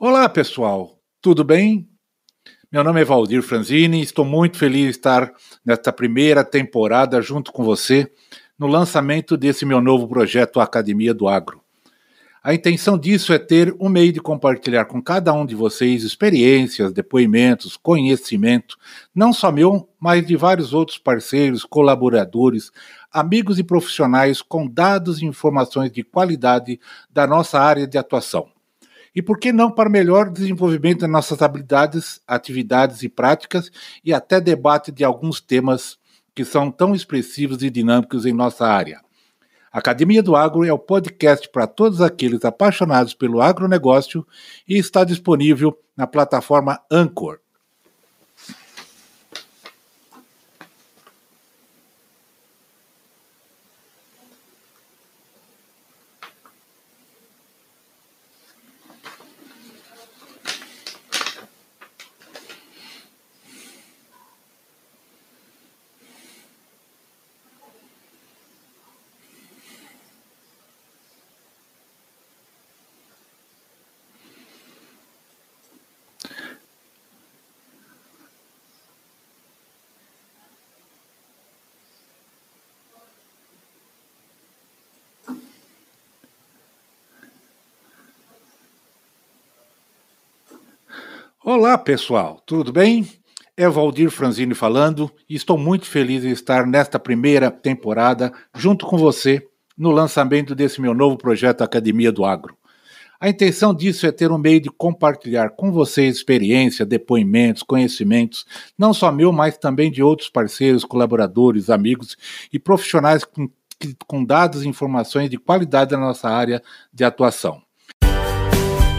Olá, pessoal, tudo bem? Meu nome é Valdir Franzini estou muito feliz de estar nesta primeira temporada junto com você no lançamento desse meu novo projeto Academia do Agro. A intenção disso é ter um meio de compartilhar com cada um de vocês experiências, depoimentos, conhecimento, não só meu, mas de vários outros parceiros, colaboradores, amigos e profissionais com dados e informações de qualidade da nossa área de atuação e por que não para melhor desenvolvimento das nossas habilidades, atividades e práticas e até debate de alguns temas que são tão expressivos e dinâmicos em nossa área. A Academia do Agro é o podcast para todos aqueles apaixonados pelo agronegócio e está disponível na plataforma Anchor. Olá, pessoal, tudo bem? É Valdir Franzini falando e estou muito feliz em estar nesta primeira temporada junto com você no lançamento desse meu novo projeto Academia do Agro. A intenção disso é ter um meio de compartilhar com vocês experiência, depoimentos, conhecimentos, não só meu, mas também de outros parceiros, colaboradores, amigos e profissionais com, com dados e informações de qualidade da nossa área de atuação.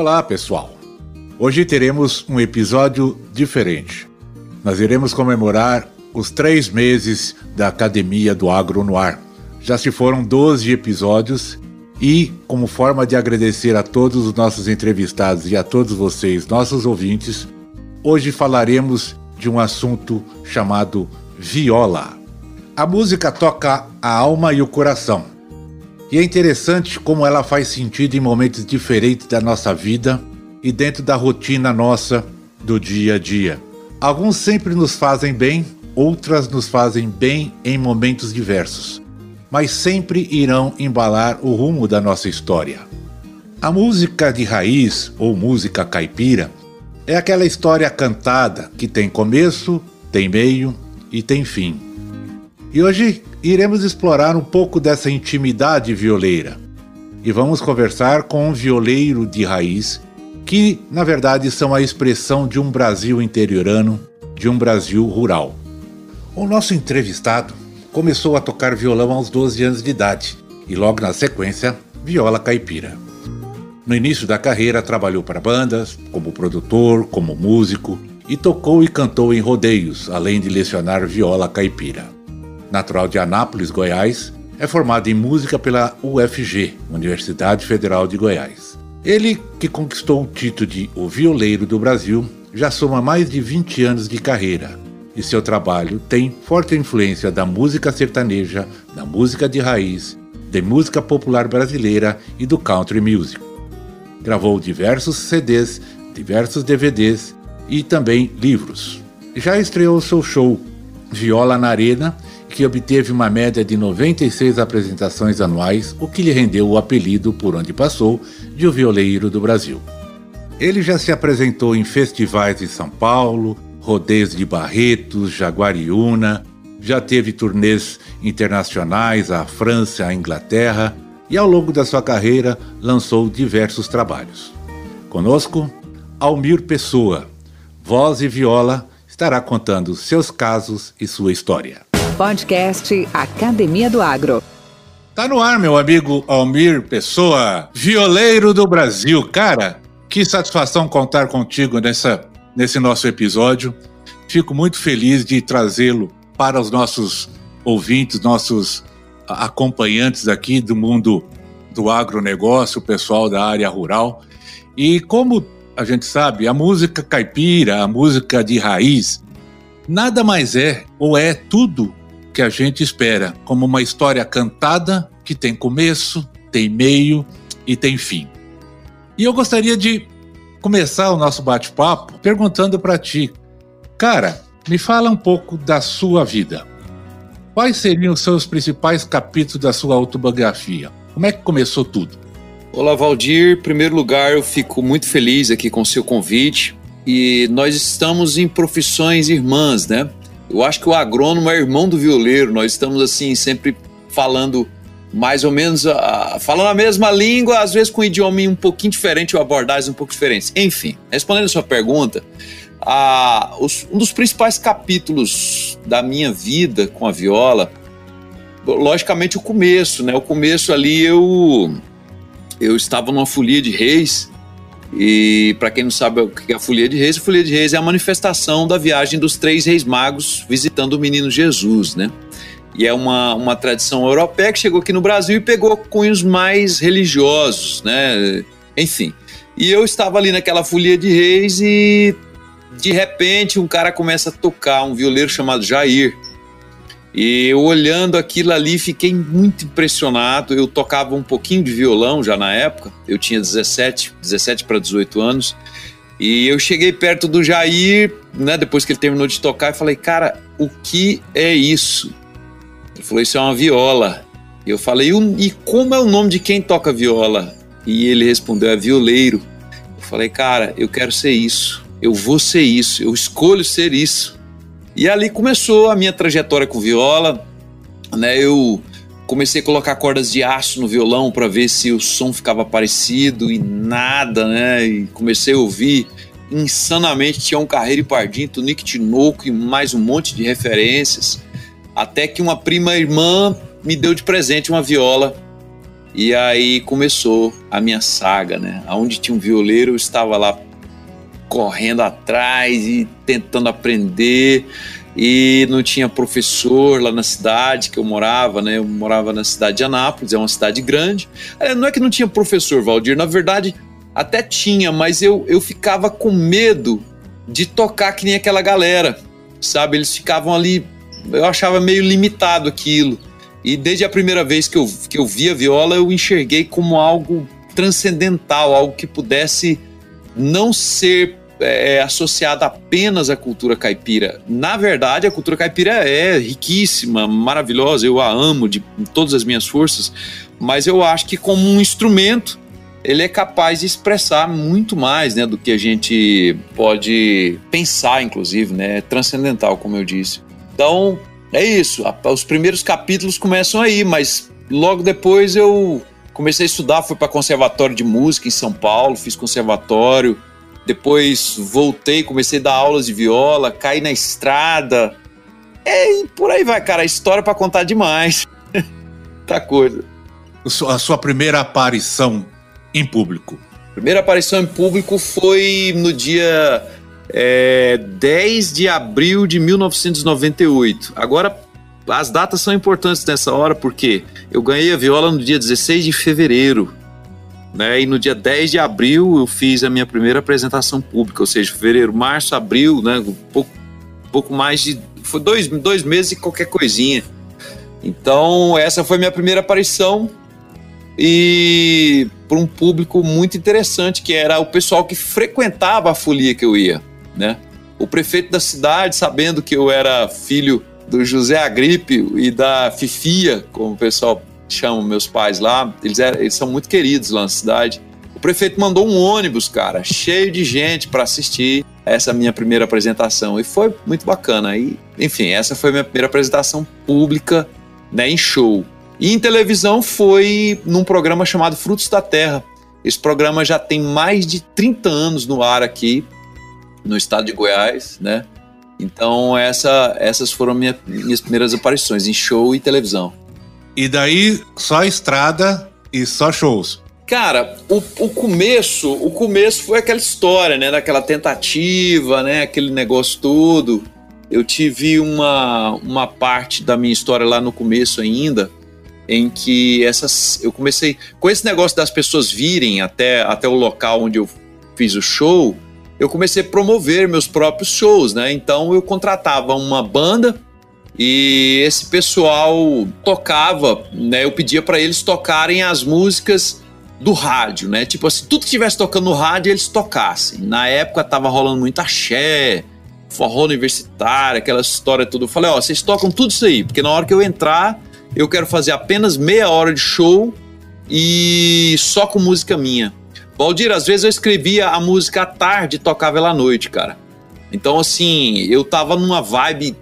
Olá, pessoal! Hoje teremos um episódio diferente. Nós iremos comemorar os três meses da Academia do Agro no Ar. Já se foram 12 episódios e, como forma de agradecer a todos os nossos entrevistados e a todos vocês, nossos ouvintes, hoje falaremos de um assunto chamado viola. A música toca a alma e o coração e é interessante como ela faz sentido em momentos diferentes da nossa vida e dentro da rotina nossa do dia a dia. Alguns sempre nos fazem bem, outras nos fazem bem em momentos diversos, mas sempre irão embalar o rumo da nossa história. A música de raiz ou música caipira é aquela história cantada que tem começo, tem meio e tem fim. E hoje iremos explorar um pouco dessa intimidade violeira. E vamos conversar com um violeiro de raiz, que na verdade são a expressão de um Brasil interiorano, de um Brasil rural. O nosso entrevistado começou a tocar violão aos 12 anos de idade e logo na sequência, viola caipira. No início da carreira, trabalhou para bandas, como produtor, como músico e tocou e cantou em rodeios, além de lecionar viola caipira natural de Anápolis, Goiás, é formado em música pela UFG, Universidade Federal de Goiás. Ele, que conquistou o título de O Violeiro do Brasil, já soma mais de 20 anos de carreira e seu trabalho tem forte influência da música sertaneja, da música de raiz, de música popular brasileira e do country music. Gravou diversos CDs, diversos DVDs e também livros. Já estreou seu show Viola na Arena que obteve uma média de 96 apresentações anuais, o que lhe rendeu o apelido, por onde passou, de o violeiro do Brasil. Ele já se apresentou em festivais de São Paulo, rodeios de Barretos, Jaguariúna, já teve turnês internacionais à França, à Inglaterra e ao longo da sua carreira lançou diversos trabalhos. Conosco, Almir Pessoa, voz e viola, estará contando seus casos e sua história podcast Academia do Agro. Tá no ar, meu amigo Almir Pessoa, violeiro do Brasil. Cara, Que satisfação contar contigo nessa, nesse nosso episódio. Fico muito feliz de trazê-lo para os nossos ouvintes, nossos acompanhantes aqui do mundo do agronegócio, o pessoal da área rural. E como a gente sabe, a música caipira, a música de raiz, nada mais é ou é tudo que a gente espera, como uma história cantada que tem começo, tem meio e tem fim. E eu gostaria de começar o nosso bate-papo perguntando para ti, cara, me fala um pouco da sua vida. Quais seriam os seus principais capítulos da sua autobiografia? Como é que começou tudo? Olá, Valdir. Em primeiro lugar, eu fico muito feliz aqui com o seu convite. E nós estamos em profissões irmãs, né? Eu acho que o agrônomo é irmão do violeiro. Nós estamos, assim, sempre falando mais ou menos, uh, falando a mesma língua, às vezes com um idioma um pouquinho diferente ou abordagens um pouco diferentes. Enfim, respondendo a sua pergunta, os, um dos principais capítulos da minha vida com a viola, logicamente o começo, né? O começo ali eu eu estava numa folia de reis e para quem não sabe o que é a folia de reis, a folia de reis é a manifestação da viagem dos três reis magos visitando o menino Jesus, né? E é uma, uma tradição europeia que chegou aqui no Brasil e pegou cunhos mais religiosos, né? Enfim. E eu estava ali naquela folia de reis e de repente um cara começa a tocar, um violeiro chamado Jair. E eu olhando aquilo ali fiquei muito impressionado. Eu tocava um pouquinho de violão já na época, eu tinha 17, 17 para 18 anos. E eu cheguei perto do Jair, né, depois que ele terminou de tocar, e falei: "Cara, o que é isso?" Ele falou: Isso é uma viola. Eu falei: E como é o nome de quem toca viola? E ele respondeu: É violeiro. Eu falei: Cara, eu quero ser isso. Eu vou ser isso. Eu escolho ser isso. E ali começou a minha trajetória com viola. Né? Eu comecei a colocar cordas de aço no violão para ver se o som ficava parecido e nada, né? E comecei a ouvir insanamente um Carreiro e Pardinho, Tunique Tinoco e mais um monte de referências. Até que uma prima irmã me deu de presente uma viola. E aí começou a minha saga, né? Onde tinha um violeiro, eu estava lá correndo atrás e tentando aprender. E não tinha professor lá na cidade que eu morava, né? Eu morava na cidade de Anápolis, é uma cidade grande. Não é que não tinha professor, Valdir, na verdade até tinha, mas eu, eu ficava com medo de tocar que nem aquela galera, sabe? Eles ficavam ali eu achava meio limitado aquilo. E desde a primeira vez que eu, que eu vi a viola, eu enxerguei como algo transcendental, algo que pudesse não ser é, associado apenas à cultura caipira. Na verdade, a cultura caipira é riquíssima, maravilhosa, eu a amo de todas as minhas forças, mas eu acho que como um instrumento ele é capaz de expressar muito mais né, do que a gente pode pensar, inclusive, né? É transcendental, como eu disse. Então, é isso. Os primeiros capítulos começam aí, mas logo depois eu comecei a estudar, fui para conservatório de música em São Paulo, fiz conservatório. Depois voltei, comecei a dar aulas de viola, caí na estrada. É, e por aí vai, cara. A história para contar demais. tá coisa. A sua primeira aparição em público? Primeira aparição em público foi no dia é, 10 de abril de 1998. Agora, as datas são importantes nessa hora porque eu ganhei a viola no dia 16 de fevereiro. Né, e no dia 10 de abril eu fiz a minha primeira apresentação pública, ou seja, fevereiro, março, abril, né, pouco, pouco mais de. Foi dois, dois meses e qualquer coisinha. Então, essa foi minha primeira aparição e para um público muito interessante, que era o pessoal que frequentava a folia que eu ia né? O prefeito da cidade, sabendo que eu era filho do José Agripe e da Fifia, como o pessoal chama meus pais lá, eles, eram, eles são muito queridos lá na cidade. O prefeito mandou um ônibus, cara, cheio de gente para assistir essa minha primeira apresentação e foi muito bacana. E, enfim, essa foi a minha primeira apresentação pública, né, em show. E em televisão foi num programa chamado Frutos da Terra. Esse programa já tem mais de 30 anos no ar aqui, no estado de Goiás, né? Então essa, essas foram minha, minhas primeiras aparições em show e televisão. E daí só estrada e só shows. Cara, o, o começo, o começo foi aquela história, né? Daquela tentativa, né? Aquele negócio todo. Eu tive uma, uma parte da minha história lá no começo ainda, em que essas eu comecei com esse negócio das pessoas virem até, até o local onde eu fiz o show, eu comecei a promover meus próprios shows, né? Então eu contratava uma banda e esse pessoal tocava, né? Eu pedia para eles tocarem as músicas do rádio, né? Tipo assim, tudo que estivesse tocando no rádio, eles tocassem. Na época tava rolando muito axé, forró universitário, aquela história tudo. Eu falei, ó, vocês tocam tudo isso aí, porque na hora que eu entrar, eu quero fazer apenas meia hora de show e só com música minha. Valdir, às vezes eu escrevia a música à tarde e tocava ela à noite, cara. Então, assim, eu tava numa vibe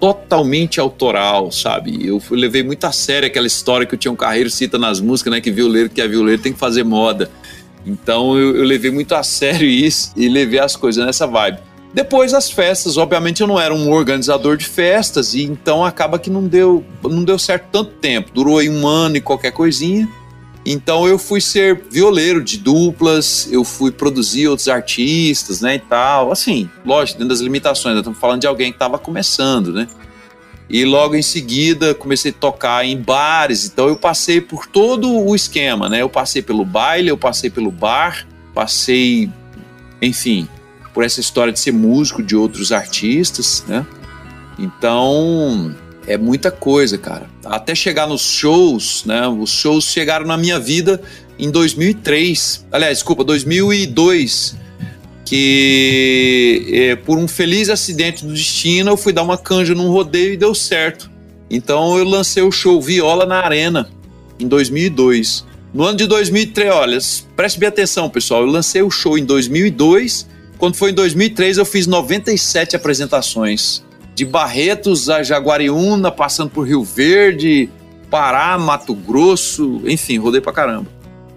totalmente autoral, sabe? Eu fui, levei muito a sério aquela história que o Tião Carreiro cita nas músicas, né? Que violeiro que é violeiro tem que fazer moda. Então eu, eu levei muito a sério isso e levei as coisas nessa vibe. Depois as festas, obviamente eu não era um organizador de festas e então acaba que não deu, não deu certo tanto tempo. Durou aí um ano e qualquer coisinha. Então eu fui ser violeiro de duplas, eu fui produzir outros artistas, né, e tal. Assim, lógico, dentro das limitações, nós estamos falando de alguém que estava começando, né? E logo em seguida comecei a tocar em bares, então eu passei por todo o esquema, né? Eu passei pelo baile, eu passei pelo bar, passei, enfim, por essa história de ser músico de outros artistas, né? Então, é muita coisa, cara. Até chegar nos shows, né? Os shows chegaram na minha vida em 2003. Aliás, desculpa, 2002. Que é, por um feliz acidente do destino eu fui dar uma canja num rodeio e deu certo. Então eu lancei o show Viola na Arena em 2002. No ano de 2003, olha, preste bem atenção, pessoal. Eu lancei o show em 2002. Quando foi em 2003, eu fiz 97 apresentações de Barretos a Jaguariúna, passando por Rio Verde, Pará, Mato Grosso, enfim, rodei pra caramba.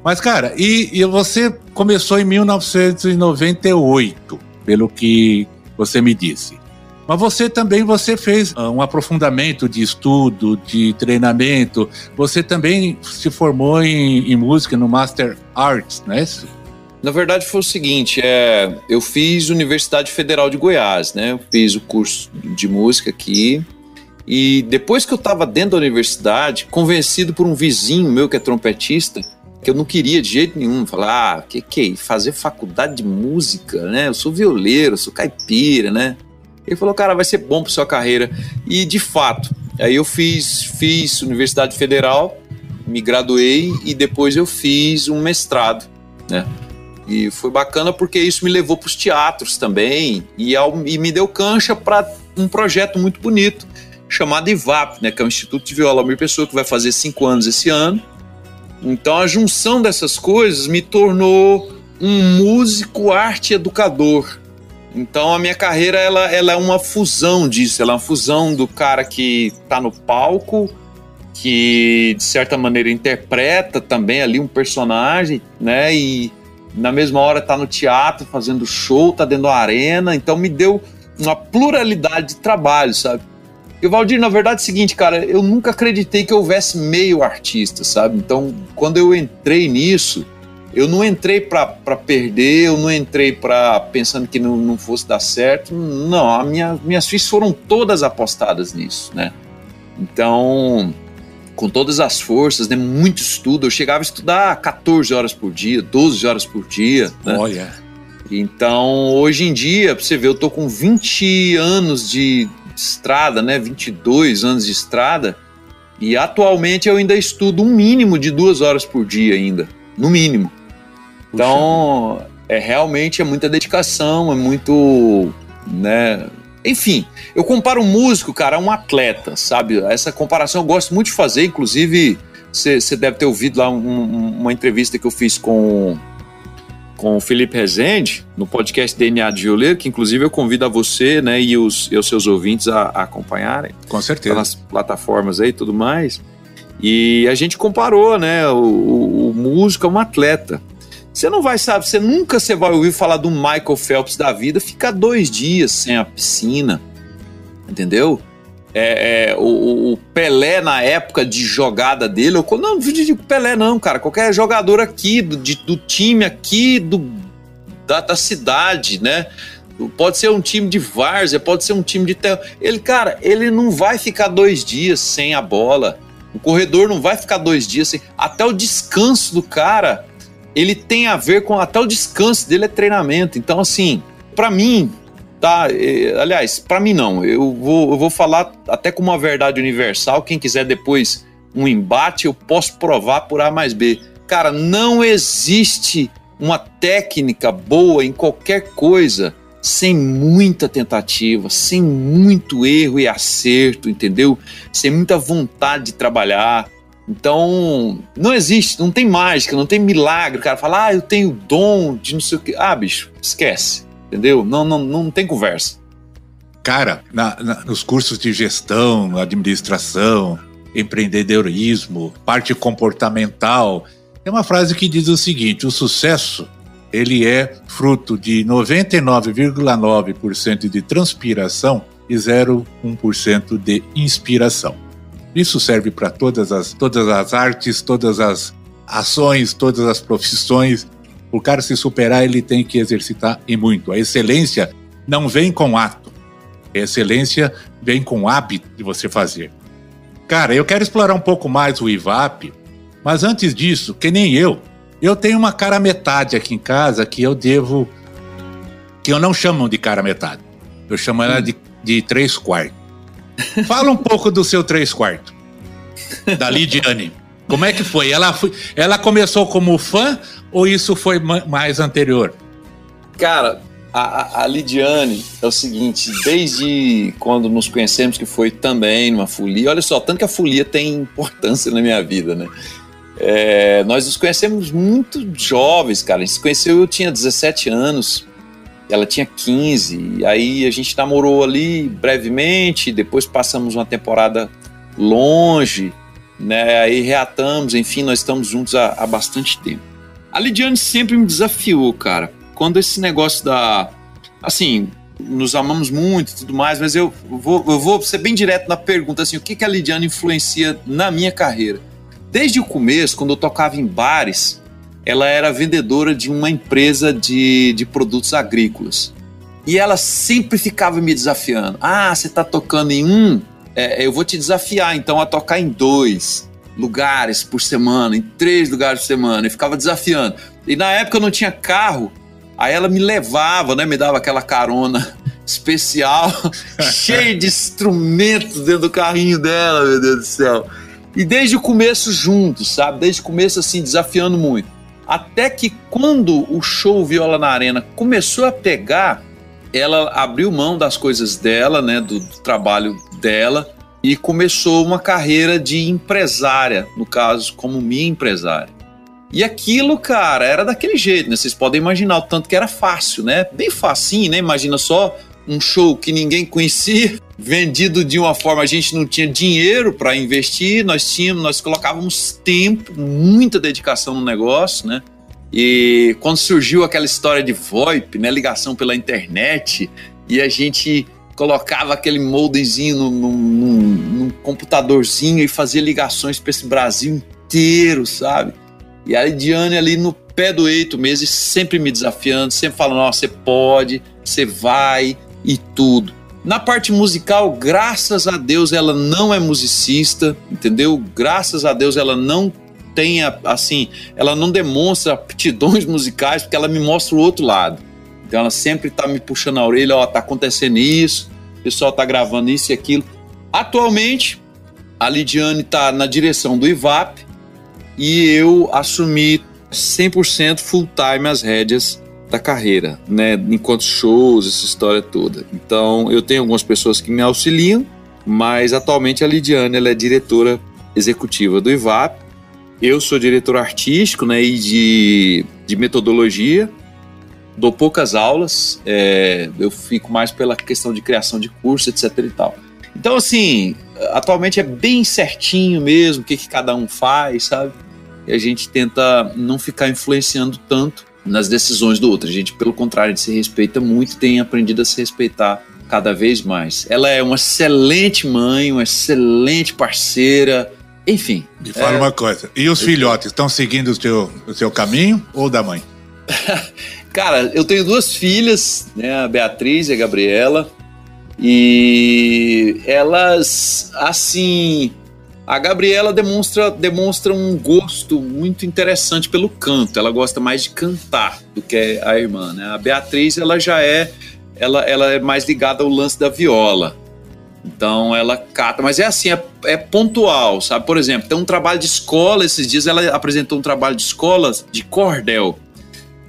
Mas, cara, e, e você começou em 1998, pelo que você me disse. Mas você também você fez ah, um aprofundamento de estudo, de treinamento. Você também se formou em, em música no Master Arts, não é isso? Na verdade foi o seguinte, é, eu fiz Universidade Federal de Goiás, né? Eu fiz o curso de música aqui. E depois que eu estava dentro da universidade, convencido por um vizinho meu que é trompetista, que eu não queria de jeito nenhum, falar, ah, que que é fazer faculdade de música, né? Eu sou violeiro, sou caipira, né? Ele falou, cara, vai ser bom para sua carreira. E de fato, aí eu fiz, fiz Universidade Federal, me graduei e depois eu fiz um mestrado, né? E foi bacana porque isso me levou para os teatros também e, ao, e me deu cancha para um projeto muito bonito chamado IVAP, né, que é o Instituto de Viola Almir Pessoa, que vai fazer cinco anos esse ano. Então a junção dessas coisas me tornou um músico arte educador. Então a minha carreira ela, ela é uma fusão disso, ela é uma fusão do cara que está no palco, que de certa maneira interpreta também ali um personagem, né? E, na mesma hora tá no teatro fazendo show, tá dentro da arena, então me deu uma pluralidade de trabalho, sabe? E Valdir, na verdade é o seguinte, cara, eu nunca acreditei que houvesse meio artista, sabe? Então, quando eu entrei nisso, eu não entrei para perder, eu não entrei para pensando que não, não fosse dar certo. Não, minha, minhas fichas foram todas apostadas nisso, né? Então, com todas as forças, né? Muito estudo. Eu chegava a estudar 14 horas por dia, 12 horas por dia. Né? Olha. Então, hoje em dia, pra você ver, eu tô com 20 anos de estrada, né? 22 anos de estrada. E atualmente eu ainda estudo um mínimo de duas horas por dia ainda. No mínimo. Então, é realmente é muita dedicação, é muito, né, enfim, eu comparo um músico, cara, a um atleta, sabe? Essa comparação eu gosto muito de fazer, inclusive você deve ter ouvido lá um, uma entrevista que eu fiz com, com o Felipe Rezende, no podcast DNA de Violeiro, que inclusive eu convido a você né, e, os, e os seus ouvintes a, a acompanharem. Com certeza. Nas plataformas aí e tudo mais. E a gente comparou, né, o, o, o músico a um atleta. Você não vai, sabe, você nunca você vai ouvir falar do Michael Phelps da vida ficar dois dias sem a piscina, entendeu? é, é, o, o, Pelé na época de jogada dele, eu, não, não digo Pelé não, cara, qualquer jogador aqui do, de, do time aqui do, da, da, cidade, né? Pode ser um time de várzea, pode ser um time de terra. Ele, cara, ele não vai ficar dois dias sem a bola. O corredor não vai ficar dois dias sem. Até o descanso do cara, ele tem a ver com. Até o descanso dele é treinamento. Então, assim, para mim, tá? Aliás, para mim não. Eu vou, eu vou falar até com uma verdade universal. Quem quiser depois um embate, eu posso provar por A mais B. Cara, não existe uma técnica boa em qualquer coisa sem muita tentativa, sem muito erro e acerto, entendeu? Sem muita vontade de trabalhar. Então, não existe, não tem mágica, não tem milagre. O cara fala, ah, eu tenho dom de não sei o quê. Ah, bicho, esquece entendeu? Não, não, não tem conversa. Cara, na, na, nos cursos de gestão, administração, empreendedorismo, parte comportamental, é uma frase que diz o seguinte: o sucesso ele é fruto de 99,9% de transpiração e 0,1% de inspiração. Isso serve para todas as, todas as artes, todas as ações, todas as profissões, o cara se superar, ele tem que exercitar e muito. A excelência não vem com ato. A excelência vem com hábito de você fazer. Cara, eu quero explorar um pouco mais o IVAP, mas antes disso, que nem eu, eu tenho uma cara metade aqui em casa que eu devo. que eu não chamo de cara metade. Eu chamo ela de, de três quartos. Fala um pouco do seu três quartos. Da Lidiane. Como é que foi? Ela, foi, ela começou como fã ou isso foi mais anterior? Cara, a, a, Lidiane é o seguinte, desde quando nos conhecemos, que foi também numa folia, olha só, tanto que a folia tem importância na minha vida, né? É, nós nos conhecemos muito jovens, cara. A gente se conheceu, eu tinha 17 anos, ela tinha 15, e aí a gente namorou ali brevemente, depois passamos uma temporada longe, né? Aí reatamos, enfim, nós estamos juntos há, há bastante tempo. A Lidiane sempre me desafiou, cara. Quando esse negócio da. Assim, nos amamos muito e tudo mais, mas eu vou, eu vou ser bem direto na pergunta, assim, o que, que a Lidiane influencia na minha carreira? Desde o começo, quando eu tocava em bares, ela era vendedora de uma empresa de, de produtos agrícolas. E ela sempre ficava me desafiando. Ah, você está tocando em um? É, eu vou te desafiar então a tocar em dois lugares por semana, em três lugares por semana, e ficava desafiando. E na época eu não tinha carro, aí ela me levava, né? Me dava aquela carona especial, cheio de instrumentos dentro do carrinho dela, meu Deus do céu. E desde o começo juntos, sabe? Desde o começo assim, desafiando muito. Até que quando o show Viola na Arena começou a pegar, ela abriu mão das coisas dela, né? do, do trabalho dela e começou uma carreira de empresária, no caso, como minha empresária. E aquilo, cara, era daquele jeito, né? Vocês podem imaginar o tanto que era fácil, né? Bem facinho, né? Imagina só um show que ninguém conhecia, vendido de uma forma a gente não tinha dinheiro para investir, nós tínhamos, nós colocávamos tempo, muita dedicação no negócio, né? E quando surgiu aquela história de VoIP, né, ligação pela internet, e a gente colocava aquele moldezinho num, computadorzinho e fazia ligações para esse Brasil inteiro, sabe? E a Lidiane ali no pé do eito mesmo, sempre me desafiando, sempre falando: Ó, você pode, você vai e tudo. Na parte musical, graças a Deus, ela não é musicista, entendeu? Graças a Deus, ela não tem, assim, ela não demonstra aptidões musicais, porque ela me mostra o outro lado. Então ela sempre tá me puxando a orelha, ó, tá acontecendo isso, o pessoal tá gravando isso e aquilo. Atualmente, a Lidiane tá na direção do IVAP e eu assumi 100% full time as rédeas da carreira, né, enquanto shows, essa história toda. Então, eu tenho algumas pessoas que me auxiliam, mas atualmente a Lidiane ela é diretora executiva do IVAP. Eu sou diretor artístico, né, e de, de metodologia dou poucas aulas, é, eu fico mais pela questão de criação de curso, etc e tal. Então, assim, atualmente é bem certinho mesmo o que, que cada um faz, sabe? E a gente tenta não ficar influenciando tanto nas decisões do outro. A gente, pelo contrário, se respeita muito e tem aprendido a se respeitar cada vez mais. Ela é uma excelente mãe, uma excelente parceira, enfim. Me fala é... uma coisa, e os filhotes estão seguindo o seu, o seu caminho ou da mãe? Cara, eu tenho duas filhas, né, a Beatriz e a Gabriela, e elas, assim, a Gabriela demonstra, demonstra um gosto muito interessante pelo canto. Ela gosta mais de cantar do que a irmã, né? A Beatriz, ela já é ela, ela é mais ligada ao lance da viola. Então ela cata, mas é assim, é, é, pontual, sabe? Por exemplo, tem um trabalho de escola, esses dias ela apresentou um trabalho de escola de cordel.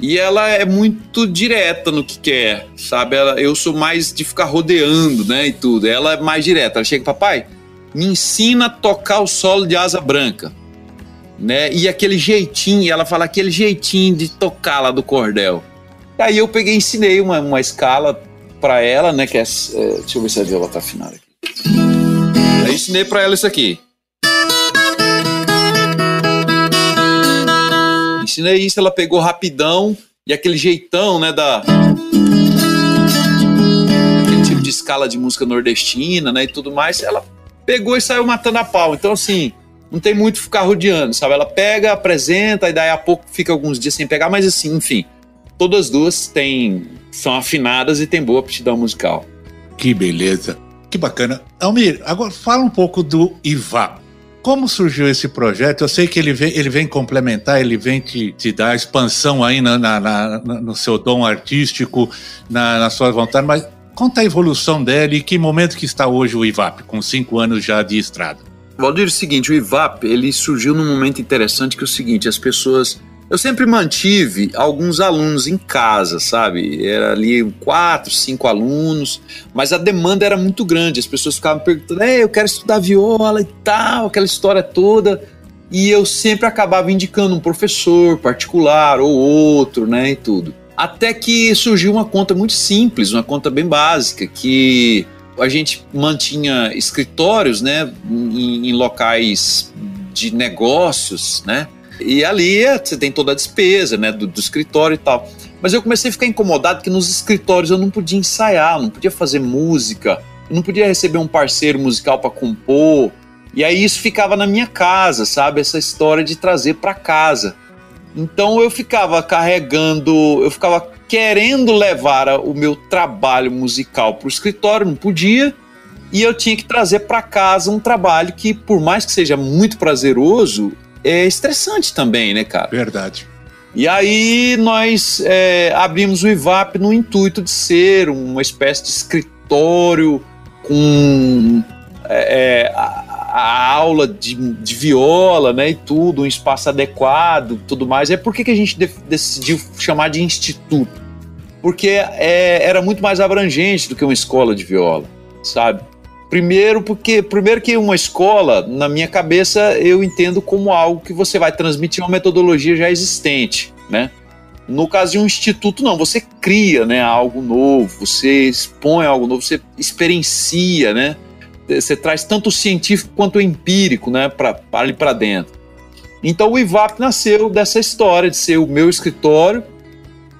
E ela é muito direta no que quer, sabe? Ela, eu sou mais de ficar rodeando, né? E tudo. Ela é mais direta. Ela chega, papai, me ensina a tocar o solo de asa branca. Né? E aquele jeitinho, ela fala aquele jeitinho de tocar lá do cordel. Aí eu peguei ensinei uma, uma escala para ela, né? Que é, é, deixa eu ver se a viola tá afinada aqui. Aí ensinei para ela isso aqui. Ensinei isso, ela pegou rapidão e aquele jeitão, né, da aquele tipo de escala de música nordestina, né, e tudo mais, ela pegou e saiu matando a pau. Então assim, não tem muito ficar rodeando, sabe? Ela pega, apresenta e daí a pouco fica alguns dias sem pegar, mas assim, enfim, todas duas têm são afinadas e têm boa aptidão musical. Que beleza. Que bacana. Almir, agora fala um pouco do IVAP. Como surgiu esse projeto? Eu sei que ele vem, ele vem complementar, ele vem te, te dar expansão aí na, na, na, no seu dom artístico, na, na sua vontade, mas conta a evolução dela e que momento que está hoje o IVAP, com cinco anos já de estrada. Valdir, é o seguinte, o IVAP ele surgiu num momento interessante que é o seguinte, as pessoas eu sempre mantive alguns alunos em casa, sabe? Era ali quatro, cinco alunos, mas a demanda era muito grande. As pessoas ficavam perguntando: eu quero estudar viola e tal, aquela história toda. E eu sempre acabava indicando um professor particular ou outro, né? E tudo. Até que surgiu uma conta muito simples, uma conta bem básica, que a gente mantinha escritórios, né? em, em locais de negócios, né? E ali você tem toda a despesa, né, do, do, escritório e tal. Mas eu comecei a ficar incomodado que nos escritórios eu não podia ensaiar, não podia fazer música, não podia receber um parceiro musical para compor. E aí isso ficava na minha casa, sabe? Essa história de trazer para casa. Então eu ficava carregando, eu ficava querendo levar o meu trabalho musical para o escritório, não podia, e eu tinha que trazer para casa um trabalho que, por mais que seja muito prazeroso, é estressante também, né, cara? Verdade. E aí nós é, abrimos o IVAP no intuito de ser uma espécie de escritório com é, é, a, a, aula de, de, viola, né, e tudo, um espaço adequado, tudo mais. É por que, que a gente de, decidiu chamar de instituto? Porque é, era muito mais abrangente do que uma escola de viola, sabe? Primeiro, porque primeiro que uma escola, na minha cabeça, eu entendo como algo que você vai transmitir uma metodologia já existente, né? No caso de um instituto, não, você cria né, algo novo, você expõe algo novo, você experiencia, né? Você traz tanto o científico quanto o empírico né, para ali para dentro. Então o IVAP nasceu dessa história de ser o meu escritório.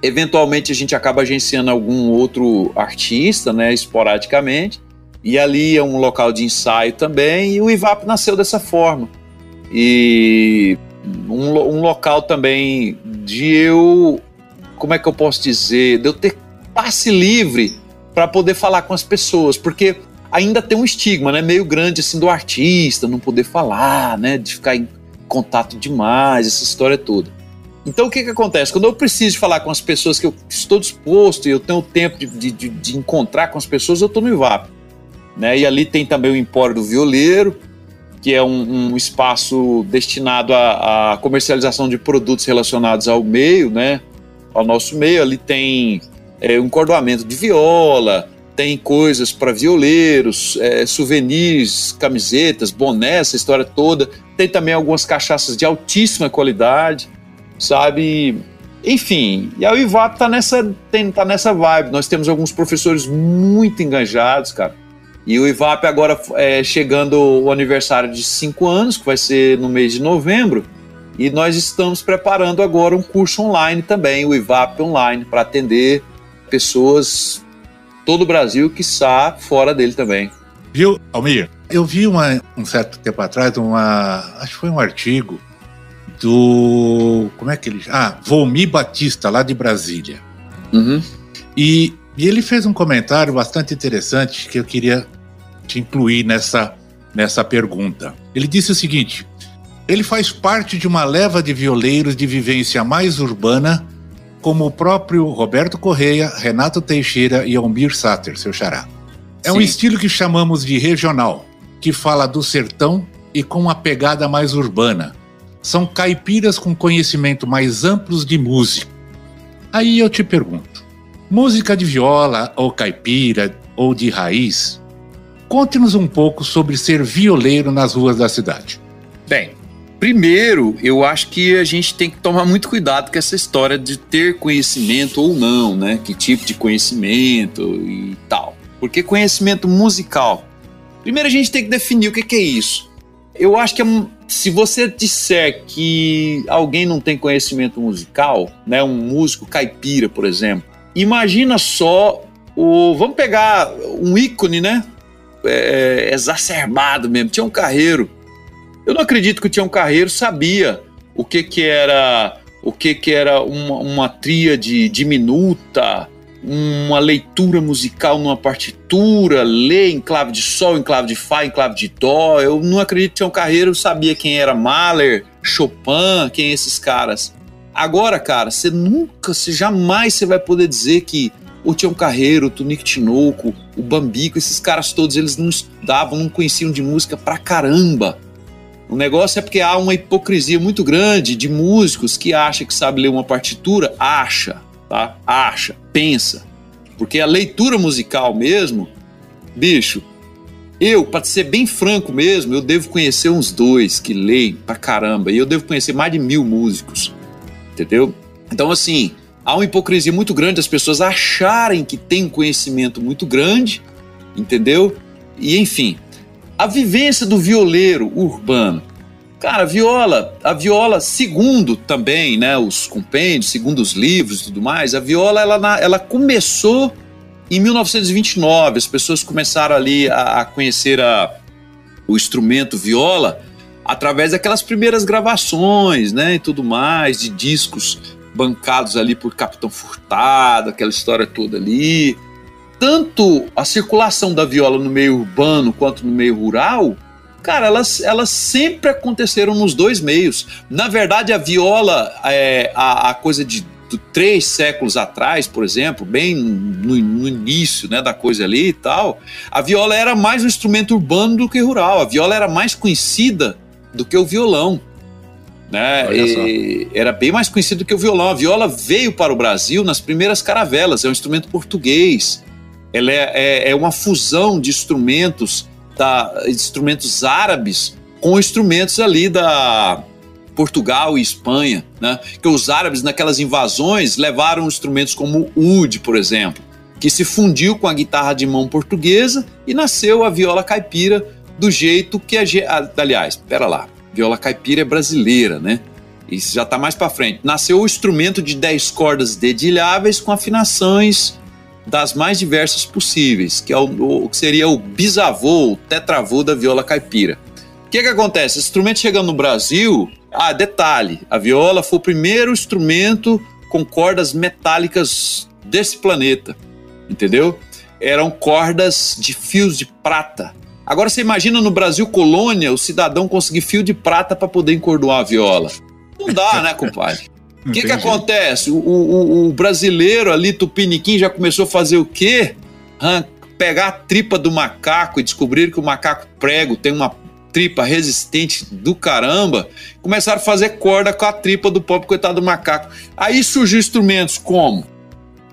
Eventualmente a gente acaba agenciando algum outro artista, né, esporadicamente. E ali é um local de ensaio também, e o IVAP nasceu dessa forma. E um, um local também de eu, como é que eu posso dizer, de eu ter passe livre para poder falar com as pessoas, porque ainda tem um estigma, né, meio grande assim do artista, não poder falar, né, de ficar em contato demais, essa história toda. Então o que que acontece? Quando eu preciso falar com as pessoas que eu estou disposto e eu tenho tempo de, de, de encontrar com as pessoas, eu estou no IVAP. Né? E ali tem também o Empório do Violeiro, que é um, um espaço destinado à, à, comercialização de produtos relacionados ao meio, né? ao nosso meio. Ali tem é, um cordoamento de viola, tem coisas para violeiros, é, souvenirs, camisetas, bonés, essa história toda. Tem também algumas cachaças de altíssima qualidade, sabe? Enfim, e a IVAP tá nessa, tem, tá nessa vibe. Nós temos alguns professores muito engajados, cara e o IVAP agora é chegando o aniversário de cinco anos, que vai ser no mês de novembro, e nós estamos preparando agora um curso online também, o IVAP Online, para atender pessoas todo o Brasil, que está fora dele também. Viu, Almir? Eu vi uma, um certo tempo atrás uma. Acho que foi um artigo do. Como é que ele. Ah, Volmi Batista, lá de Brasília. Uhum. E, e ele fez um comentário bastante interessante que eu queria te incluir nessa, nessa pergunta. Ele disse o seguinte: ele faz parte de uma leva de violeiros de vivência mais urbana, como o próprio Roberto Correia, Renato Teixeira e Almir Sater, seu xará. É Sim. um estilo que chamamos de regional, que fala do sertão e com uma pegada mais urbana. São caipiras com conhecimento mais amplos de música. Aí eu te pergunto: música de viola ou caipira ou de raiz? Conte-nos um pouco sobre ser violeiro nas ruas da cidade. Bem, Primeiro, eu acho que a gente tem que tomar muito cuidado com essa história de ter conhecimento ou não, né? Que tipo de conhecimento e tal. Porque conhecimento musical. Primeiro a gente tem que definir o que, é isso. Eu acho que é, se você disser que alguém não tem conhecimento musical, né? Um músico caipira, por exemplo. Imagina só o. Vamos pegar um ícone, né? É, é exacerbado mesmo. Tinha um carreiro eu não acredito que o Tião Carreiro sabia o que, que era o que, que era uma, uma tríade diminuta, uma leitura musical numa partitura, ler em clave de sol, em clave de fá, em clave de dó. Eu não acredito que Tião Carreiro sabia quem era Mahler, Chopin, quem é esses caras. Agora, cara, você nunca, você jamais você vai poder dizer que o Tião Carreiro, o Tunico Tinoco, o Bambico, esses caras todos, eles não estudavam, não conheciam de música pra caramba. O negócio é porque há uma hipocrisia muito grande de músicos que acham que sabe ler uma partitura, acha, tá? Acha, pensa. Porque a leitura musical mesmo, bicho, eu, para ser bem franco mesmo, eu devo conhecer uns dois que leem pra caramba. E eu devo conhecer mais de mil músicos. Entendeu? Então, assim, há uma hipocrisia muito grande as pessoas acharem que tem um conhecimento muito grande, entendeu? E enfim, a vivência do violeiro urbano. Cara, a viola, a viola, segundo também, né, os compêndios, segundo os livros e tudo mais, a viola ela, ela começou em 1929. As pessoas começaram ali a, a conhecer a, o instrumento viola através daquelas primeiras gravações, né, e tudo mais, de discos bancados ali por Capitão Furtado, aquela história toda ali tanto a circulação da viola no meio urbano quanto no meio rural, cara, elas, elas sempre aconteceram nos dois meios. Na verdade, a viola, é, a, a coisa de três séculos atrás, por exemplo, bem no, no, início né, da coisa ali e tal, a viola era mais um instrumento urbano do que rural. A viola era mais conhecida do que o violão. Né? era bem mais conhecido do que o violão. A viola veio para o Brasil nas primeiras caravelas, é um instrumento português ela é, é, é uma fusão de instrumentos, da, instrumentos árabes com instrumentos ali da Portugal e Espanha, né? Que os árabes naquelas invasões levaram instrumentos como o oud, por exemplo, que se fundiu com a guitarra de mão portuguesa e nasceu a viola caipira do jeito que a aliás, espera lá, viola caipira é brasileira, né? Isso já está mais para frente. Nasceu o instrumento de 10 cordas dedilháveis com afinações das mais diversas possíveis, que é o, o que seria o bisavô, o tetravô da viola caipira. O que, que acontece? Esse instrumento chegando no Brasil, ah, detalhe, a viola foi o primeiro instrumento com cordas metálicas desse planeta, entendeu? Eram cordas de fios de prata. Agora você imagina no Brasil colônia o cidadão conseguir fio de prata para poder encordoar a viola. Não dá, né, compadre? O que, que acontece? O, o, o, brasileiro ali, Tupiniquim, já começou a fazer o quê? pegar a tripa do macaco e descobrir que o macaco prego tem uma tripa resistente do caramba, começaram a fazer corda com a tripa do pobre coitado do macaco. Aí surgiu instrumentos como,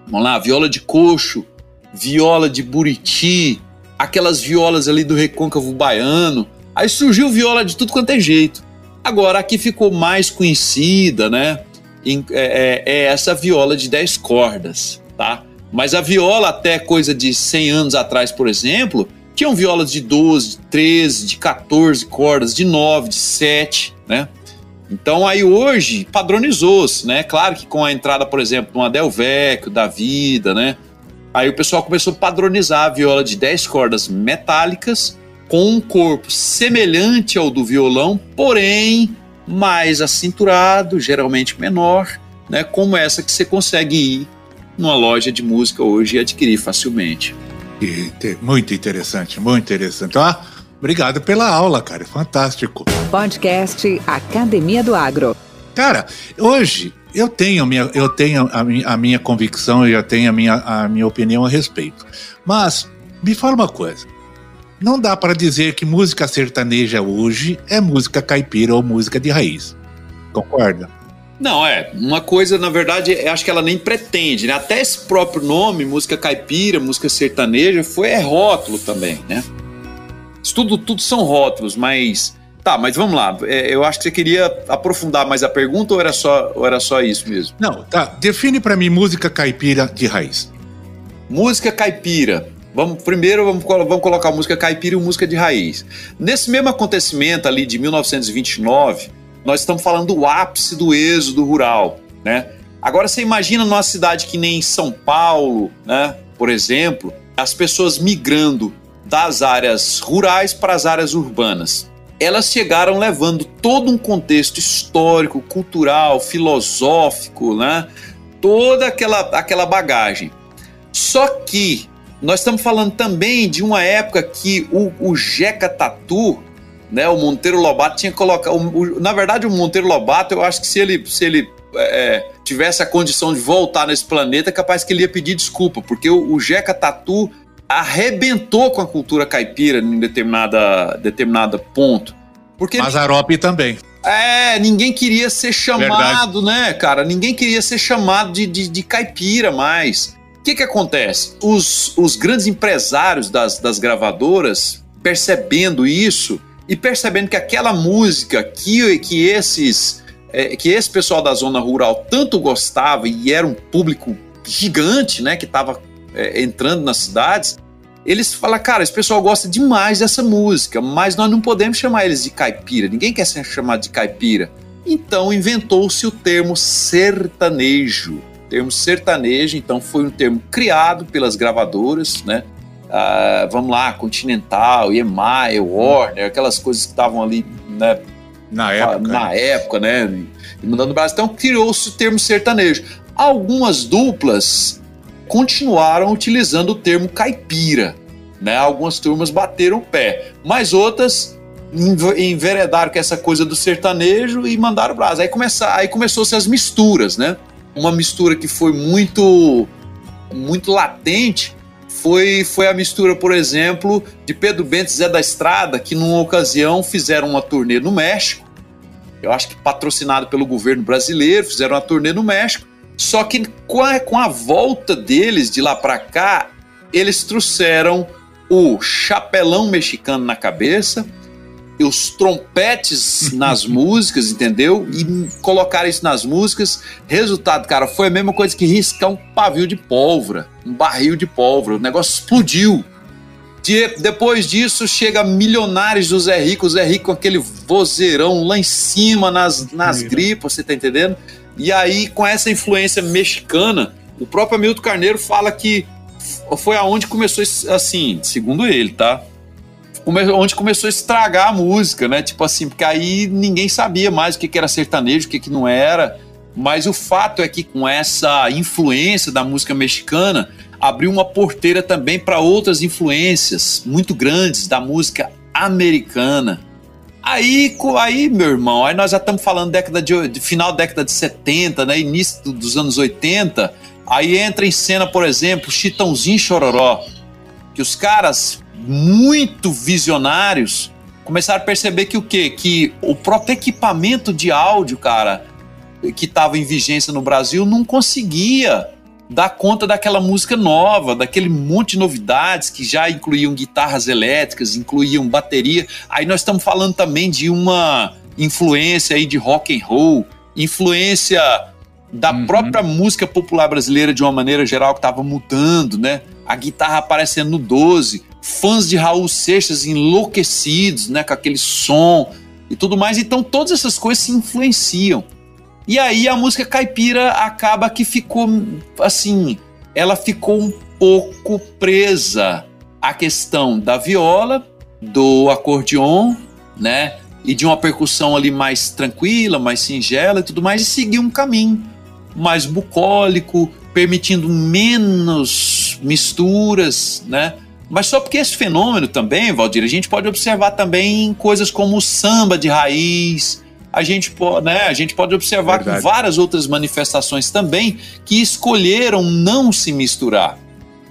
vamos lá, viola de coxo, viola de buriti, aquelas violas ali do recôncavo baiano. Aí surgiu viola de tudo quanto é jeito. Agora, aqui ficou mais conhecida, né? É, é, é essa viola de 10 cordas, tá? Mas a viola, até coisa de 100 anos atrás, por exemplo, tinham violas de 12, de 13, de 14 cordas, de 9, de 7, né? Então aí hoje padronizou-se, né? Claro que com a entrada, por exemplo, do Adel Vecchio, da vida, né? Aí o pessoal começou a padronizar a viola de 10 cordas metálicas com um corpo semelhante ao do violão, porém mais acinturado, geralmente menor, né, como essa que você consegue ir numa loja de música hoje e adquirir facilmente. Muito interessante, muito interessante. Ah, obrigado pela aula, cara, fantástico. Podcast Academia do Agro. Cara, hoje eu tenho, minha, eu tenho a, minha, a minha convicção e eu tenho a minha, a minha opinião a respeito. Mas me fala uma coisa. Não dá para dizer que música sertaneja hoje é música caipira ou música de raiz. Concorda? Não, é. Uma coisa, na verdade, acho que ela nem pretende, né? Até esse próprio nome, música caipira, música sertaneja, foi é rótulo também, né? Isso tudo, tudo são rótulos, mas. Tá, mas vamos lá. É, eu acho que você queria aprofundar mais a pergunta ou era só, ou era só isso mesmo? Não, tá. Define para mim música caipira de raiz. Música caipira Vamos, primeiro vamos, vamos colocar música caipira e música de raiz. Nesse mesmo acontecimento ali de 1929, nós estamos falando do ápice do êxodo rural, né? Agora você imagina numa cidade que nem São Paulo, né, por exemplo, as pessoas migrando das áreas rurais para as áreas urbanas. Elas chegaram levando todo um contexto histórico, cultural, filosófico, né? Toda aquela, aquela bagagem. Só que nós estamos falando também de uma época que o, o Jeca Tatu, né, o Monteiro Lobato tinha colocado. O, na verdade, o Monteiro Lobato, eu acho que se ele, se ele é, tivesse a condição de voltar nesse planeta, é capaz que ele ia pedir desculpa, porque o, o Jeca Tatu arrebentou com a cultura caipira em determinada, determinada ponto. Porque Mazarope também. É, ninguém queria ser chamado, Verdade. né, cara? Ninguém queria ser chamado de, de, de caipira mais. O que, que acontece? Os, os grandes empresários das, das gravadoras, percebendo isso e percebendo que aquela música que, que esses é, que esse pessoal da zona rural tanto gostava e era um público gigante, né, que estava é, entrando nas cidades, eles falam, cara, esse pessoal gosta demais dessa música, mas nós não podemos chamar eles de caipira, ninguém quer ser chamado de caipira. Então inventou-se o termo sertanejo termo sertanejo, então foi um termo criado pelas gravadoras, né? Ah, vamos lá, Continental, EMI, Warner, aquelas coisas que estavam ali, né? Na época. Na época, né? E mudando o Brasil. Então criou-se o termo sertanejo. Algumas duplas continuaram utilizando o termo caipira, né? Algumas turmas bateram o pé, mas outras enveredaram com essa coisa do sertanejo e mandaram o Brasil. Aí, começa, aí começou-se as misturas, né? Uma mistura que foi muito muito latente foi, foi a mistura, por exemplo, de Pedro Bento e Zé da Estrada, que numa ocasião fizeram uma turnê no México, eu acho que patrocinado pelo governo brasileiro, fizeram uma turnê no México, só que com a, com a volta deles de lá para cá, eles trouxeram o chapelão mexicano na cabeça, os trompetes nas músicas, entendeu? E colocar isso nas músicas. Resultado, cara, foi a mesma coisa que riscar um pavio de pólvora, um barril de pólvora. O negócio explodiu. De, depois disso, chega milionários do Zé Rico, o Zé Rico com aquele vozeirão lá em cima nas, nas gripas, você tá entendendo? E aí, com essa influência mexicana, o próprio Hamilton Carneiro fala que foi aonde começou, assim, segundo ele, tá? Onde começou a estragar a música, né? Tipo assim, porque aí ninguém sabia mais o que, era sertanejo, o que, que não era. Mas o fato é que com essa influência da música mexicana, abriu uma porteira também para outras influências muito grandes da música americana. Aí, aí, meu irmão, aí nós já estamos falando década de, de, final da década de 70, né, início dos anos 80. Aí entra em cena, por exemplo, Chitãozinho Chororó, que os caras muito visionários começaram a perceber que o quê? Que o próprio equipamento de áudio, cara, que estava em vigência no Brasil, não conseguia dar conta daquela música nova, daquele monte de novidades que já incluíam guitarras elétricas, incluíam bateria. Aí nós estamos falando também de uma influência aí de rock and roll, influência da uhum. própria música popular brasileira de uma maneira geral que estava mudando, né? A guitarra aparecendo no 12, fãs de Raul Seixas enlouquecidos, né, com aquele som e tudo mais. Então todas essas coisas se influenciam. E aí a música caipira acaba que ficou assim, ela ficou um pouco presa à questão da viola, do acordeon, né? E de uma percussão ali mais tranquila, mais singela e tudo mais, e seguir um caminho mais bucólico, permitindo menos misturas, né? Mas só porque esse fenômeno também, Valdir, a gente pode observar também coisas como o samba de raiz, a gente, pode, né, a gente pode observar com várias outras manifestações também que escolheram não se misturar.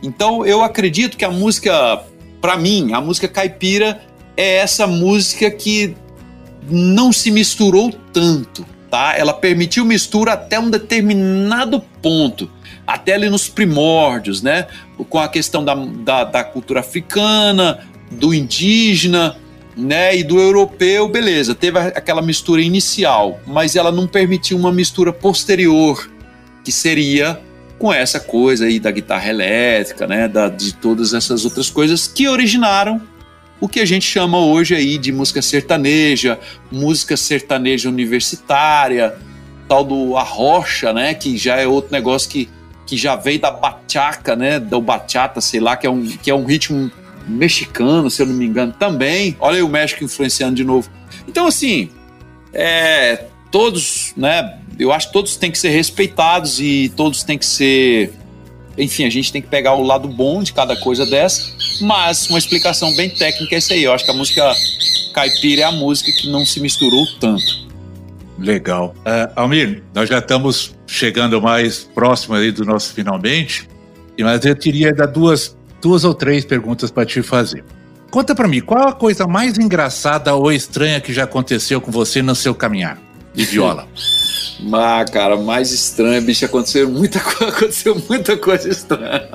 Então eu acredito que a música, para mim, a música caipira é essa música que não se misturou tanto, tá? Ela permitiu mistura até um determinado ponto até ali nos primórdios, né? Com a questão da, da, da cultura africana, do indígena, né? E do europeu, beleza, teve aquela mistura inicial, mas ela não permitiu uma mistura posterior, que seria com essa coisa aí da guitarra elétrica, né? Da, de todas essas outras coisas que originaram o que a gente chama hoje aí de música sertaneja, música sertaneja universitária, tal do arrocha, né? Que já é outro negócio que que já veio da bachaca, né? Do bachata, sei lá, que é um, que é um ritmo mexicano, se eu não me engano, também. Olha aí o México influenciando de novo. Então, assim, é, todos, né? Eu acho que todos têm que ser respeitados e todos têm que ser. Enfim, a gente tem que pegar o lado bom de cada coisa dessa, mas uma explicação bem técnica é isso aí. Eu acho que a música caipira é a música que não se misturou tanto. Legal. Uh, Almir, nós já estamos chegando mais próximo aí do nosso finalmente, mas eu teria ainda duas, duas ou três perguntas para te fazer. Conta para mim, qual a coisa mais engraçada ou estranha que já aconteceu com você no seu caminhar de viola? Ah, cara, mais estranho, bicho, aconteceu muita, aconteceu muita coisa estranha.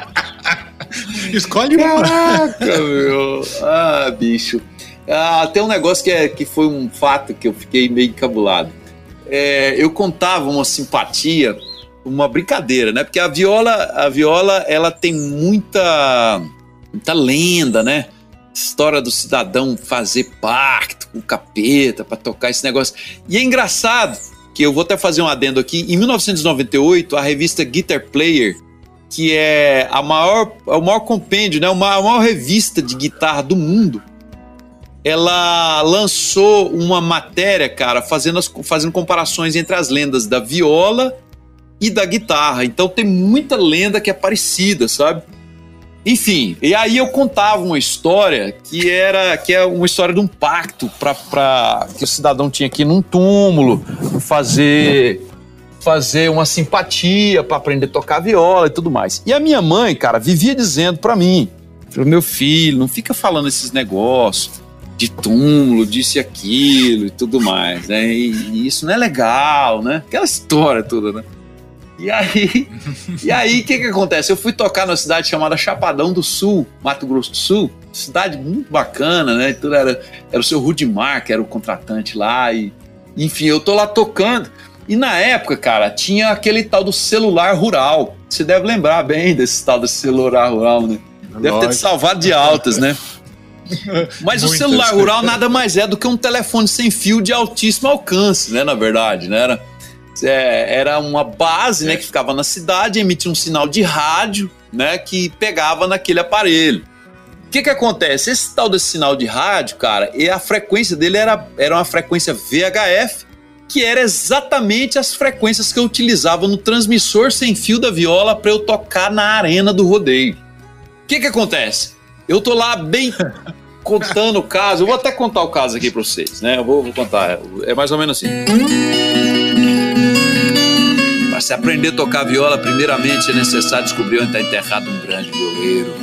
Escolhe uma. Caraca, meu. Ah, bicho. Ah, tem um negócio que, é, que foi um fato que eu fiquei meio encabulado. É, eu contava uma simpatia, uma brincadeira, né? Porque a viola, a viola, ela tem muita, muita lenda, né? História do cidadão fazer pacto com o capeta para tocar esse negócio. E é engraçado que eu vou até fazer um adendo aqui. Em 1998, a revista Guitar Player, que é a maior, o maior compêndio, né? a maior revista de guitarra do mundo, ela lançou uma matéria, cara, fazendo, as, fazendo comparações entre as lendas da viola e da guitarra. Então tem muita lenda que é parecida, sabe? Enfim, e aí eu contava uma história que era que é uma história de um pacto para que o cidadão tinha que num túmulo fazer fazer uma simpatia para aprender a tocar viola e tudo mais. E a minha mãe, cara, vivia dizendo para mim, meu filho, não fica falando esses negócios de túmulo, disse aquilo e tudo mais, né? E, e, isso não é legal, né? Aquela história toda, né? E aí, e aí, o que que acontece? Eu fui tocar numa cidade chamada Chapadão do Sul, Mato Grosso do Sul, cidade muito bacana, né? Tudo era, era o seu Rudimar, que era o contratante lá, e enfim, eu tô lá tocando. E na época, cara, tinha aquele tal do celular rural. Você deve lembrar bem desse tal do celular rural, né? Deve Lógico. ter te salvado de altas, né? Mas o celular rural nada mais é do que um telefone sem fio de altíssimo alcance, né? Na verdade, né? Era, é, era uma base, né? É. Que ficava na cidade, emitia um sinal de rádio, né? Que pegava naquele aparelho. O que que acontece? Esse tal desse sinal de rádio, cara, e a frequência dele era, era uma frequência VHF, que era exatamente as frequências que eu utilizava no transmissor sem fio da viola para eu tocar na arena do rodeio. O que que acontece? Eu tô lá bem contando o caso. Eu vou até contar o caso aqui para vocês, né? Eu vou, vou contar. É mais ou menos assim. Para se aprender a tocar viola, primeiramente é necessário descobrir onde está enterrado um grande violeiro.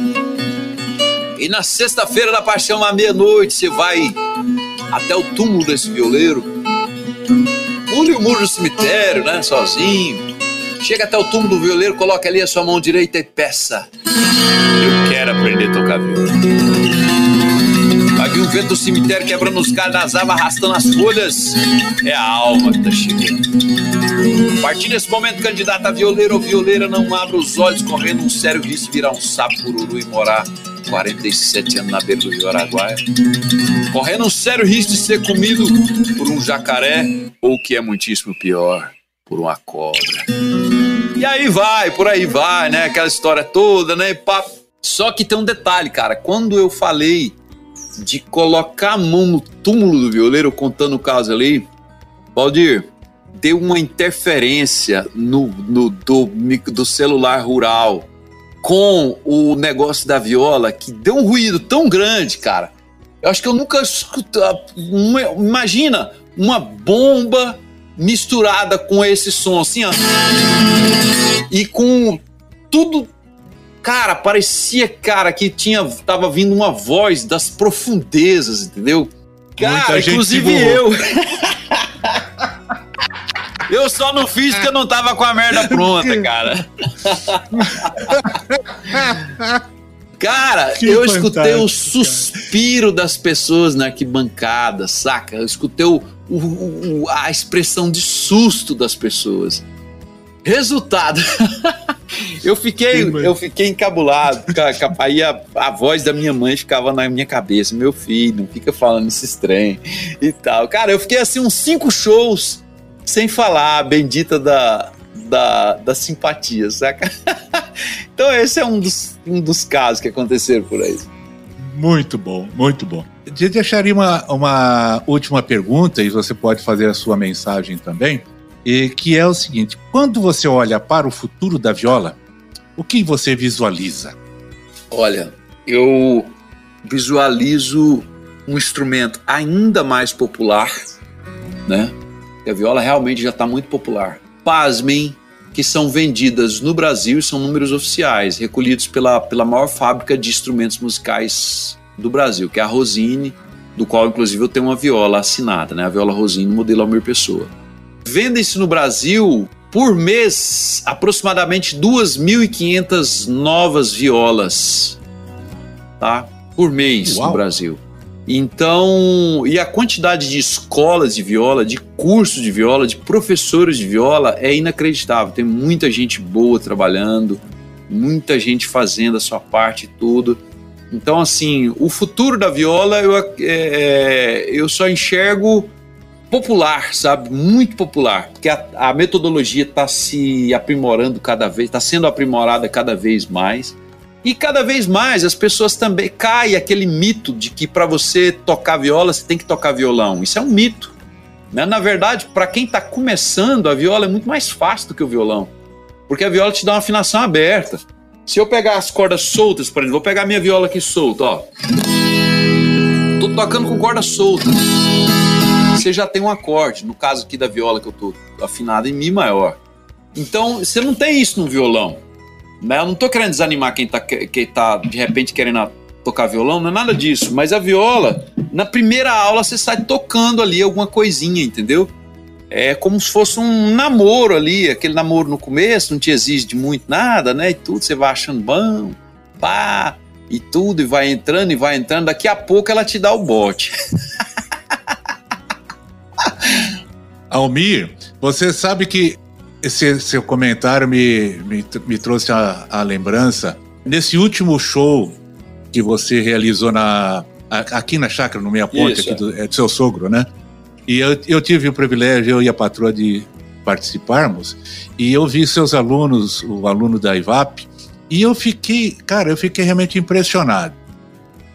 E na sexta-feira da paixão, à meia-noite, você vai até o túmulo desse violeiro. Pule o muro do cemitério, né? Sozinho. Chega até o túmulo do violeiro, coloca ali a sua mão direita e peça. Eu quero aprender a tocar violão. Vai vir um vento do cemitério quebrando os galhos das árvores, arrastando as folhas. É a alma que tá chegando. A partir desse momento, candidato a violeiro ou violeira, não abra os olhos, correndo um sério risco virar um sapo cururu e morar 47 anos na beira do Rio Araguaia. Correndo um sério risco de ser comido por um jacaré ou, o que é muitíssimo pior, por uma cobra. E aí vai, por aí vai, né? Aquela história toda, né? Pá. Só que tem um detalhe, cara. Quando eu falei de colocar a mão no túmulo do violeiro, contando o caso ali, Valdir, deu uma interferência no, no do, do celular rural com o negócio da viola que deu um ruído tão grande, cara. Eu acho que eu nunca escutei. Imagina uma bomba misturada com esse som, assim, ó. E com tudo. Cara, parecia, cara, que tinha. Tava vindo uma voz das profundezas, entendeu? Cara, inclusive eu. Eu só não fiz porque eu não tava com a merda pronta, cara. Cara, que eu escutei o suspiro das pessoas na arquibancada, saca? Eu escutei o, o, o, a expressão de susto das pessoas. Resultado, eu fiquei, eu fiquei encabulado. Aí a, a, voz da minha mãe ficava na minha cabeça, meu filho, não fica falando esses trem e tal. Cara, eu fiquei assim uns cinco shows sem falar a bendita da, da, da simpatia, saca? então esse é um dos, um dos casos que aconteceram por aí. Muito bom, muito bom. Eu deixaria uma, uma última pergunta, e você pode fazer a sua mensagem também, e que é o seguinte: quando você olha para o futuro da viola, o que você visualiza? Olha, eu visualizo um instrumento ainda mais popular, né? A viola realmente já está muito popular. Pasmem, que são vendidas no Brasil, são números oficiais, recolhidos pela, pela maior fábrica de instrumentos musicais do Brasil, que é a Rosine, do qual inclusive eu tenho uma viola assinada, né? A viola Rosine, modelo Almir Pessoa. Vendem-se no Brasil por mês aproximadamente 2.500 novas violas, tá? Por mês Uau. no Brasil. Então, e a quantidade de escolas de viola, de cursos de viola, de professores de viola é inacreditável. Tem muita gente boa trabalhando, muita gente fazendo a sua parte e tudo. Então, assim, o futuro da viola eu, é, é eu só enxergo popular, sabe? Muito popular, porque a, a metodologia está se aprimorando cada vez, está sendo aprimorada cada vez mais. E cada vez mais as pessoas também cai aquele mito de que para você tocar viola você tem que tocar violão. Isso é um mito. Né? Na verdade, para quem está começando, a viola é muito mais fácil do que o violão. Porque a viola te dá uma afinação aberta. Se eu pegar as cordas soltas, por exemplo, vou pegar minha viola aqui solta, ó. Tô tocando com corda solta. Você já tem um acorde, no caso aqui da viola que eu tô afinada em Mi maior. Então, você não tem isso no violão. Né? Eu não tô querendo desanimar quem tá, quem tá de repente querendo tocar violão, não é nada disso. Mas a viola, na primeira aula você sai tocando ali alguma coisinha, entendeu? É como se fosse um namoro ali, aquele namoro no começo, não te exige de muito nada, né? E tudo, você vai achando bom, pá, e tudo, e vai entrando e vai entrando. Daqui a pouco ela te dá o bote. Almir, você sabe que esse seu comentário me, me, me trouxe a, a, lembrança. Nesse último show que você realizou na, aqui na chácara, no Meia Ponte, Isso, aqui do, é do seu sogro, né? E eu, eu tive o privilégio, eu e a patroa, de participarmos. E eu vi seus alunos, o aluno da IVAP, e eu fiquei, cara, eu fiquei realmente impressionado.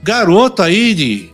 Garoto aí de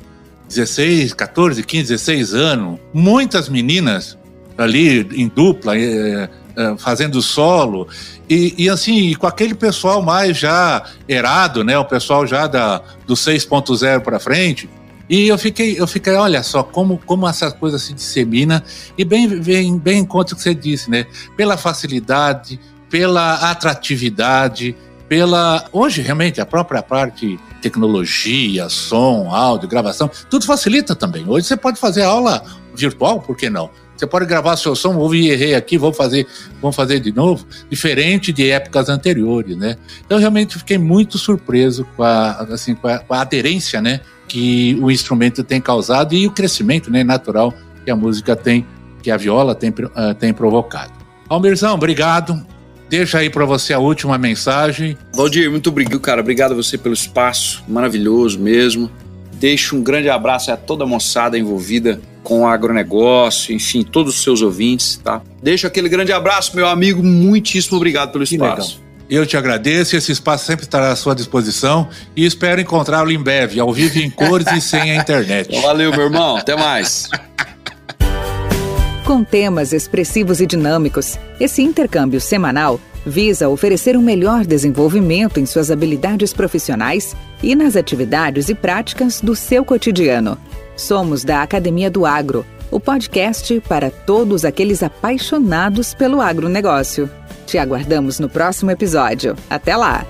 16, 14, 15, 16 anos, muitas meninas ali em dupla, é, é, fazendo solo, e, e, assim, com aquele pessoal mais já errado, né? O pessoal já da, do 6.0 para frente. E eu fiquei, eu fiquei, olha só, como, como essas coisas se dissemina, e bem, bem, bem enquanto que você disse, né? Pela facilidade, pela atratividade, pela. Hoje, realmente, a própria parte tecnologia, som, áudio, gravação, tudo facilita também. Hoje você pode fazer aula virtual, por que não? Você pode gravar seu som, ouvi errei aqui, vou fazer, vamos fazer de novo, diferente de épocas anteriores, né? Então realmente fiquei muito surpreso com a, assim, com a, com a aderência, né, que o instrumento tem causado e o crescimento, né, natural que a música tem, que a viola tem, uh, tem provocado. Almirzão, obrigado. Deixa aí para você a última mensagem. Valdir, muito obrigado, cara. Obrigado a você pelo espaço, maravilhoso mesmo. Deixo um grande abraço a toda a moçada envolvida com o agronegócio, enfim, todos os seus ouvintes, tá? Deixo aquele grande abraço, meu amigo, muitíssimo obrigado pelo espaço. Eu te agradeço, esse espaço sempre estará à sua disposição e espero encontrá-lo em breve, ao vivo em cores e sem a internet. Valeu, meu irmão, até mais. Com temas expressivos e dinâmicos, esse intercâmbio semanal visa oferecer um melhor desenvolvimento em suas habilidades profissionais e nas atividades e práticas do seu cotidiano. Somos da Academia do Agro, o podcast para todos aqueles apaixonados pelo agronegócio. Te aguardamos no próximo episódio. Até lá!